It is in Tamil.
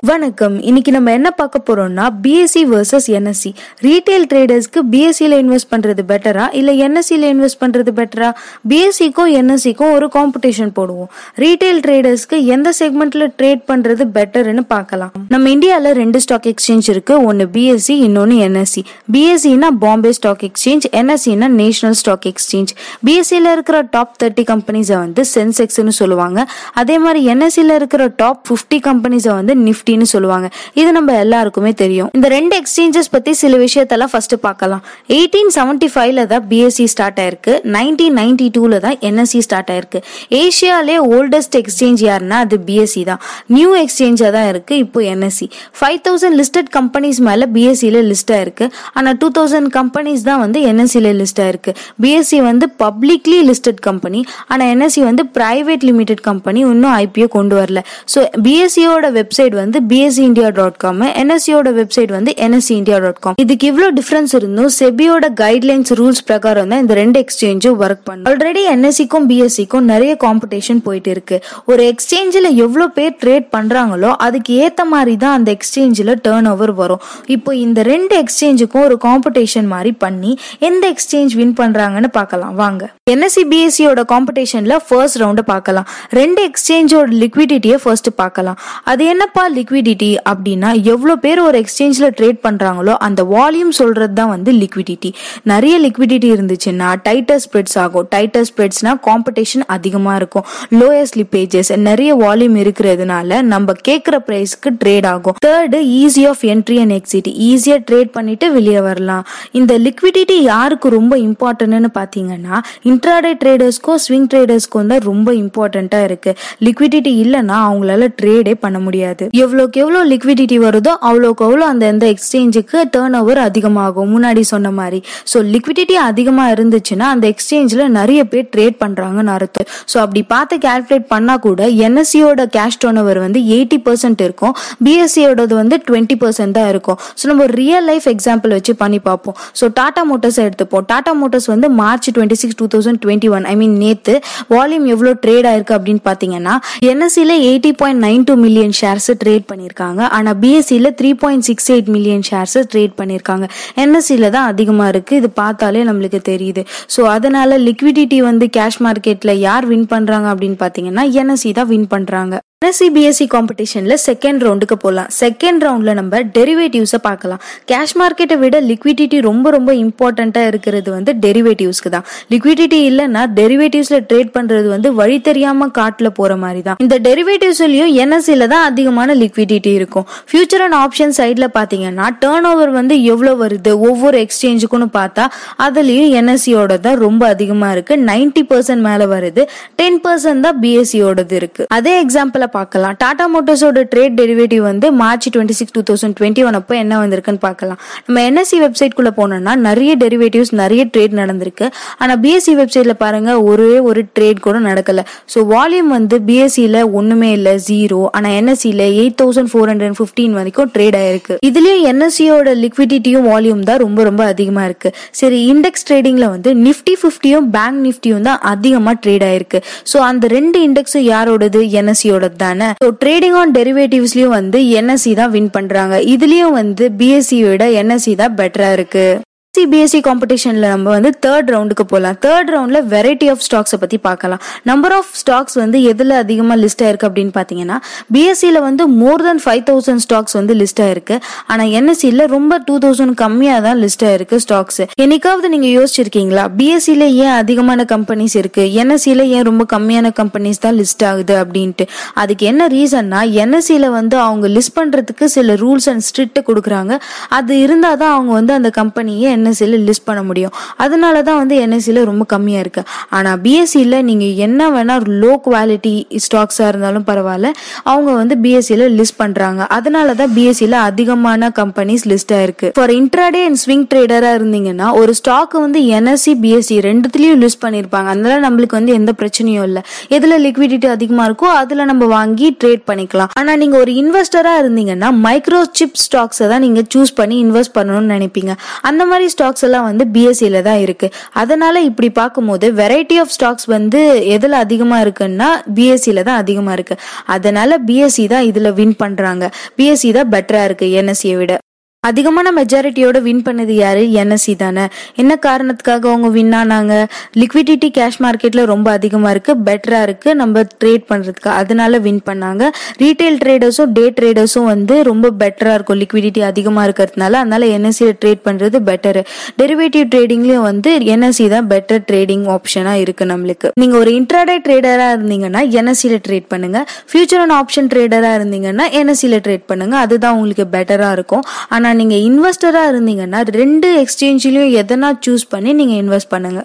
வணக்கம். இன்னைக்கு நம்ம என்ன பார்க்க போறோம்னா பிஎஸ்சி வர்சஸ் என்எஸ்சி ரீட்டைல் ட்ரேடர்ஸ்க்கு பிஎஸ்சியில் இன்வெஸ்ட் பண்றது பெட்டரா இல்ல என்எஸ்சியில் இன்வெஸ்ட் பண்றது பெட்டரா பிஎஸ்சிக்கும் என்எஸ்சிக்கும் ஒரு காம்படிஷன் போடுவோம். ரீட்டைல் ட்ரேடர்ஸ்க்கு எந்த செக்மெண்ட்ல ட்ரேட் பண்றது பெட்டர்னு பார்க்கலாம். நம்ம இந்தியாவில் ரெண்டு ஸ்டாக் எக்ஸ்சேஞ்ச் இருக்கு. ஒன்னு பிஎஸ்சி இன்னொன்னு என்எஸ்சி பிஎஸ்சினா பாம்பே ஸ்டாக் எக்ஸ்சேஞ்ச் என்எஸ்சினா நேஷனல் ஸ்டாக் எக்ஸ்சேஞ்ச் பிஎஸ்சியில் இருக்கிற டாப் தேர்ட்டி கம்பெனிஸை வந்து சென்செக்ஸ்னு சொல்லுவாங்க. அதே மாதிரி என்எஸ்சியில் இருக்கிற டாப் ஃபிஃப்டி கம்பெனிஸை வந்து நிஃப்டின்னு சொல்லுவாங்க. இது நம்ம எல்லாருக்குமே தெரியும். இந்த ரெண்டு எக்ஸ்சேஞ்சஸ் பத்தி சில விஷயத்தெல்லாம் ஃபர்ஸ்ட் பார்க்கலாம். எயிட்டீன் செவன்டி ஃபைவ்ல தான் பிஎஸ்சி ஸ்டார்ட் ஆயிருக்கு. நைன்டீன் நைன்டி டூல தான் என்எஸ்சி ஸ்டார்ட் ஆயிருக்கு. ஏஷியாலே ஓல்டஸ்ட் எக்ஸ்சேஞ்ச் யாருன்னா அது பிஎஸ்சி தான். நியூ எக்ஸ்சேஞ்சா தான் இருக்கு இப்போ NSE five thousand listed companies மேல பிஎஸ்சியில லிஸ்ட் ஆயிருக்கு. ஆனா டூ தௌசண்ட் கம்பெனிஸ் தான் வந்து என்எஸ்சியில லிஸ்ட் ஆயிருக்கு. பிஎஸ்சி வந்து பப்ளிக்லி லிஸ்டட் கம்பெனி ஆனா என்எஸ்சி வந்து பிரைவேட் லிமிடெட் கம்பெனி இன்னும் ஐபிஓ கொண்டு வரல. ஸோ பிஎஸ்சியோட வெப்சைட் வந்து பிஎஸ்சி இந்தியா டாட் காம் என்எஸ்சியோட வெப்சைட் வந்து என்எஸ்சி இந்தியா டாட் காம் இதுக்கு இவ்வளோ டிஃபரன்ஸ் இருந்தும் செபியோட கைட்லைன்ஸ் ரூல்ஸ் பிரகாரம் தான் இந்த ரெண்டு எக்ஸ்சேஞ்சும் ஒர்க் பண்ணும் ஆல்ரெடி என்எஸ்சிக்கும் பிஎஸ்சிக்கும் நிறைய காம்படிஷன் போயிட்டு இருக்கு. ஒரு எக்ஸ்சேஞ்சில் எவ்வளோ பேர் ட்ரேட் பண்றாங்களோ அதுக்கு ஏத்த மாதிரி தான் அந்த எக்ஸ்சேஞ்சில் டேர்ன் ஓவர் வரும். இப்போ இந்த ரெண்டு எக்ஸ்சேஞ்சுக்கும் ஒரு காம்படிஷன் மாதிரி பண்ணி எந்த எக்ஸ்சேஞ்ச் வின் பண்றாங்கன்னு பார்க்கலாம். வாங்க. என்எஸ்சி பிஎஸ்சியோட காம்படிஷன்ல ஃபர்ஸ்ட் ரவுண்டை பார்க்கலாம். ரெண்டு எக்ஸ்சேஞ்சோட லிக்விடிட்டியை ஃபர்ஸ்ட் பார்க்கலாம். அது என்னப்பா லிக்விடிட்டி அப்படின்னா எவ்வளோ பேர் ஒரு எக்ஸ்சேஞ்சில் ட்ரேட் பண்ணுறாங்களோ அந்த வால்யூம் சொல்றது தான் வந்து லிக்விடிட்டி நிறைய லிக்விடிட்டி இருந்துச்சுன்னா டைட்டர் ஸ்ப்ரெட்ஸ் ஆகும். டைட்டர் ஸ்ப்ரெட்ஸ்னால் காம்படிஷன் அதிகமாக இருக்கும். லோயர் ஸ்லிப்பேஜஸ் நிறைய வால்யூம் இருக்கிறதுனால நம்ம கேட்குற ப்ரைஸ்க்கு ட்ரேட் ஆகும். Third easy of entry and exit ஈஸியாக ட்ரேட் பண்ணிட்டு வெளியே வரலாம். இந்த லிக்விடிட்டி யாருக்கு ரொம்ப இம்பார்ட்டன்ட்னு பார்த்தீங்கன்னா இன்ட்ராடே ட்ரேடர்ஸ்க்கும் ஸ்விங் ட்ரேடர்ஸ்க்கும் தான் ரொம்ப இம்பார்ட்டண்ட்டாக இருக்குது லிக்விடிட்டி இல்லைன்னா அவங்களால ட்ரேடே பண்ண முடியாது. எவ்வளோக்கு எவ்வளோ லிக்விடிட்டி வருதோ அவ்வளோக்கு அவ்வளோ அந்த எந்த எக்ஸ்சேஞ்சுக்கு டேர்ன் ஓவர் அதிகமாகும். முன்னாடி சொன்ன மாதிரி. ஸோ லிக்விடிட்டி அதிகமாக இருந்துச்சுன்னா அந்த எக்ஸ்சேஞ்சில் நிறைய பேர் ட்ரேட் பண்ணுறாங்கன்னு அர்த்தம். ஸோ அப்படி பார்த்து கால்குலேட் பண்ணால் கூட என்எஸ்சியோட கேஷ் டேர்ன் ஓவர் வந்து எயிட்டி பர்சன்ட் இருக்கும். பிஎஸ்சியோடது வந்து டுவெண்ட்டி பர்சன்ட் தான் இருக்கும். ஸோ நம்ம ரியல் லைஃப் எக்ஸாம்பிள் வச்சு பண்ணி பார்ப்போம். ஸோ டாடா மோட்டர்ஸ் எடுத்துப்போம். டாடா மோட்டர்ஸ் வந்து March twenty six two thousand twenty one I mean நேற்று வால்யூம் எவ்வளோ ட்ரேட் ஆயிருக்கு அப்படின்னு பார்த்தீங்கன்னா என்எஸ்சியில் eighty point nine two million shares trade பண்ணியிருக்காங்க ஆனால் பிஎஸ்சியில் three point six eight million ஷேர்ஸை trade பண்ணியிருக்காங்க என்எஸ்சியில் தான் அதிகமாக இருக்குது இது பார்த்தாலே நம்மளுக்கு தெரியுது. ஸோ அதனால லிக்விடிட்டி வந்து கேஷ் மார்க்கெட்டில் யார் வின் பண்ணுறாங்க அப்படின்னு பார்த்தீங்கன்னா என்எஸ்சி தான் வின் பண்ணுறாங்க என்எஸ்சி பிஎஸ்சி காம்படிஷன்ல செகண்ட் ரவுண்டுக்கு போகலாம் செகண்ட் ரவுண்ட்ல நம்ம டெரிவேட்டிவ்ஸை பார்க்கலாம். கேஷ் மார்க்கெட்டை விட லிக்விடிட்டி ரொம்ப ரொம்ப இம்பார்ட்டண்ட்டாக இருக்கிறது வந்து டெரிவேட்டிவ்ஸ்க்கு தான். லிக்விடிட்டி இல்லைன்னா டெரிவேட்டிவ்ஸ்ல ட்ரேட் பண்றது வந்து வழி தெரியாம காட்டில் போற மாதிரி தான். இந்த டெரிவேட்டிவ்ஸ்லயும் என்எஸ்சில தான் அதிகமான லிக்விடிட்டி இருக்கும். ஃபியூச்சர் அண்ட் ஆப்ஷன் சைட்ல பாத்தீங்கன்னா டேர்ன் ஓவர் வந்து எவ்வளோ வருது? ஒவ்வொரு எக்ஸ்சேஞ்சுக்குன்னு பார்த்தா அதுலயும் என்எஸ்சியோட தான் ரொம்ப அதிகமாக இருக்கு. நைன்டி பர்சன்ட் மேலே வருது. டென் பர்சன்ட் தான் பிஎஸ்சியோடது இருக்கு. அதே எக்ஸாம்பிள் பார்க்கலாம். டாடா மோட்டர்ஸோட ட்ரேட் டெரிவேட்டிவ் வந்து March twenty six two thousand twenty one அப்போ என்ன வந்திருக்குன்னு பார்க்கலாம். நம்ம என்எஸ்சி வெப்சைட்குள்ளே போனோம்னா நிறைய டெரிவேட்டிவ்ஸ் நிறைய ட்ரேட் நடந்திருக்கு. ஆனால் பிஎஸ்சி வெப்சைட்ல பாருங்க ஒரே ஒரு ட்ரேட் கூட நடக்கலை. ஸோ வால்யூம் வந்து பிஎஸ்சியில் ஒன்றுமே இல்லை ஜீரோ ஆனால் என்எஸ்சியில் eight thousand four hundred fifteen வரைக்கும் ட்ரேட் ஆயிருக்கு. இதுலேயும் என்எஸ்சியோட லிக்விடிட்டியும் வால்யூம் தான் ரொம்ப ரொம்ப அதிகமாக இருக்கு. சரி இண்டெக்ஸ் ட்ரேடிங்கில் வந்து நிஃப்டி ஃபிஃப்டியும் பேங்க் நிஃப்டியும் தான் அதிகமாக ட்ரேட் ஆயிருக்கு. ஸோ அந்த ரெண்டு இண்டெக்ஸும் யாரோடது? தானே? ஸோ ட்ரேடிங் ஆன் டெரிவேட்டிவ்ஸ்லயும் வந்து என்எஸ்சி தான் வின் பண்றாங்க. இதுலயும் வந்து பிஎஸ்சி விட என்எஸ்சி தான் பெட்டரா இருக்கு. சிபிஎஸ்சி காம்படிஷன்ல நம்ம வந்து தேர்ட் ரவுண்டுக்கு போகலாம் தேர்ட் ரவுண்ட்ல வெரைட்டி ஆஃப் ஸ்டாக்ஸை பத்தி பார்க்கலாம். நம்பர் ஆஃப் ஸ்டாக்ஸ் வந்து எதுல அதிகமா லிஸ்ட் ஆயிருக்கு அப்படின்னு பாத்தீங்கன்னா பிஎஸ்சியில வந்து more than five thousand stocks வந்து லிஸ்ட் ஆயிருக்கு. ஆனா என்எஸ்சியில ரொம்ப டூ தௌசண்ட் கம்மியா தான் லிஸ்ட் ஆயிருக்கு ஸ்டாக்ஸ் என்னைக்காவது நீங்க யோசிச்சிருக்கீங்களா? பிஎஸ்சியில ஏன் அதிகமான கம்பெனிஸ் இருக்கு? என்எஸ்சியில ஏன் ரொம்ப கம்மியான கம்பெனிஸ் தான் லிஸ்ட் ஆகுது அப்படின்ட்டு. அதுக்கு என்ன ரீசன்னா என்எஸ்சியில வந்து அவங்க லிஸ்ட் பண்றதுக்கு சில ரூல்ஸ் அண்ட் ஸ்ட்ரிக்ட் கொடுக்குறாங்க. அது இருந்தாதான் அவங்க வந்து அந்த கம்பெனியை என்எஸ்சியில் லிஸ்ட் பண்ண முடியும். அதனால தான் வந்து என்எஸ்சியில் ரொம்ப கம்மியாக இருக்கு. ஆனால் பிஎஸ்சியில் நீங்கள் என்ன வேணால் லோ குவாலிட்டி ஸ்டாக்ஸாக இருந்தாலும் பரவாயில்ல. அவங்க வந்து பிஎஸ்சியில் லிஸ்ட் பண்ணுறாங்க அதனால தான் பிஎஸ்சியில் அதிகமான கம்பெனிஸ் லிஸ்ட் ஆயிருக்கு ஃபார் இன்ட்ராடே அண்ட் ஸ்விங் ட்ரேடராக இருந்தீங்கன்னா ஒரு ஸ்டாக் வந்து என்எஸ்சி பிஎஸ்சி ரெண்டுத்துலேயும் லிஸ்ட் பண்ணியிருப்பாங்க அதனால நம்மளுக்கு வந்து எந்த பிரச்சனையும் இல்லை. எதில் லிக்விடிட்டி அதிகமாக இருக்கோ அதில் நம்ம வாங்கி ட்ரேட் பண்ணிக்கலாம். ஆனால் நீங்கள் ஒரு இன்வெஸ்டராக இருந்தீங்கன்னா மைக்ரோ சிப் ஸ்டாக்ஸை தான் நீங்கள் சூஸ் பண்ணி இன்வெஸ்ட் பண்ணணும்னு நினைப்பீங்க. அந்த மாதிரி ஸ்டாக்ஸ் எல்லாம் வந்து பிஎஸ்சியில தான் இருக்கு. அதனால இப்படி பார்க்கும்போது வெரைட்டி ஆஃப் ஸ்டாக்ஸ் வந்து எதுல அதிகமா இருக்குன்னா பிஎஸ்சியில தான் அதிகமா இருக்கு. அதனால பிஎஸ்சி தான் இதுல வின் பண்றாங்க. பிஎஸ்சி தான் பெட்டரா இருக்கு என்எஸ்சியை விட. அதிகமான மெஜாரிட்டியோட வின் பண்ணது யாரு? என்எஸ்சி தானே. என்ன காரணத்துக்காக அவங்க வின் ஆனாங்க? லிக்விடிட்டி கேஷ் மார்க்கெட்ல ரொம்ப அதிகமா இருக்கு. பெட்டரா இருக்கு. நம்ம ட்ரேட் பண்றதுக்கு. அதனால வின் பண்ணாங்க. ரீட்டைல் ட்ரேடர்ஸும் டே ட்ரேடர்ஸும் வந்து ரொம்ப பெட்டரா இருக்கும். லிக்விடிட்டி அதிகமா இருக்கிறதுனால. அதனால என்எஸ்சியில ட்ரேட் பண்றது பெட்டரு டெரிவேட்டிவ் ட்ரேடிங்லயும் வந்து என்எஸ்சி தான் பெட்டர் ட்ரேடிங் ஆப்ஷனா இருக்கு நம்மளுக்கு. நீங்க ஒரு இன்ட்ராடே ட்ரேடரா இருந்தீங்கன்னா என்எஸ்சியில ட்ரேட் பண்ணுங்க. ஃபியூச்சர் அண்ட் ஆப்ஷன் ட்ரேடரா இருந்தீங்கன்னா என்எஸ்சியில ட்ரேட் பண்ணுங்க. அதுதான் உங்களுக்கு பெட்டரா இருக்கும். ஆனா நீங்கள் இன்வெஸ்டராக இருந்தீங்கன்னா ரெண்டு எக்ஸ்சேஞ்சிலையும் எதனா சூஸ் பண்ணி நீங்கள் இன்வெஸ்ட் பண்ணுங்க.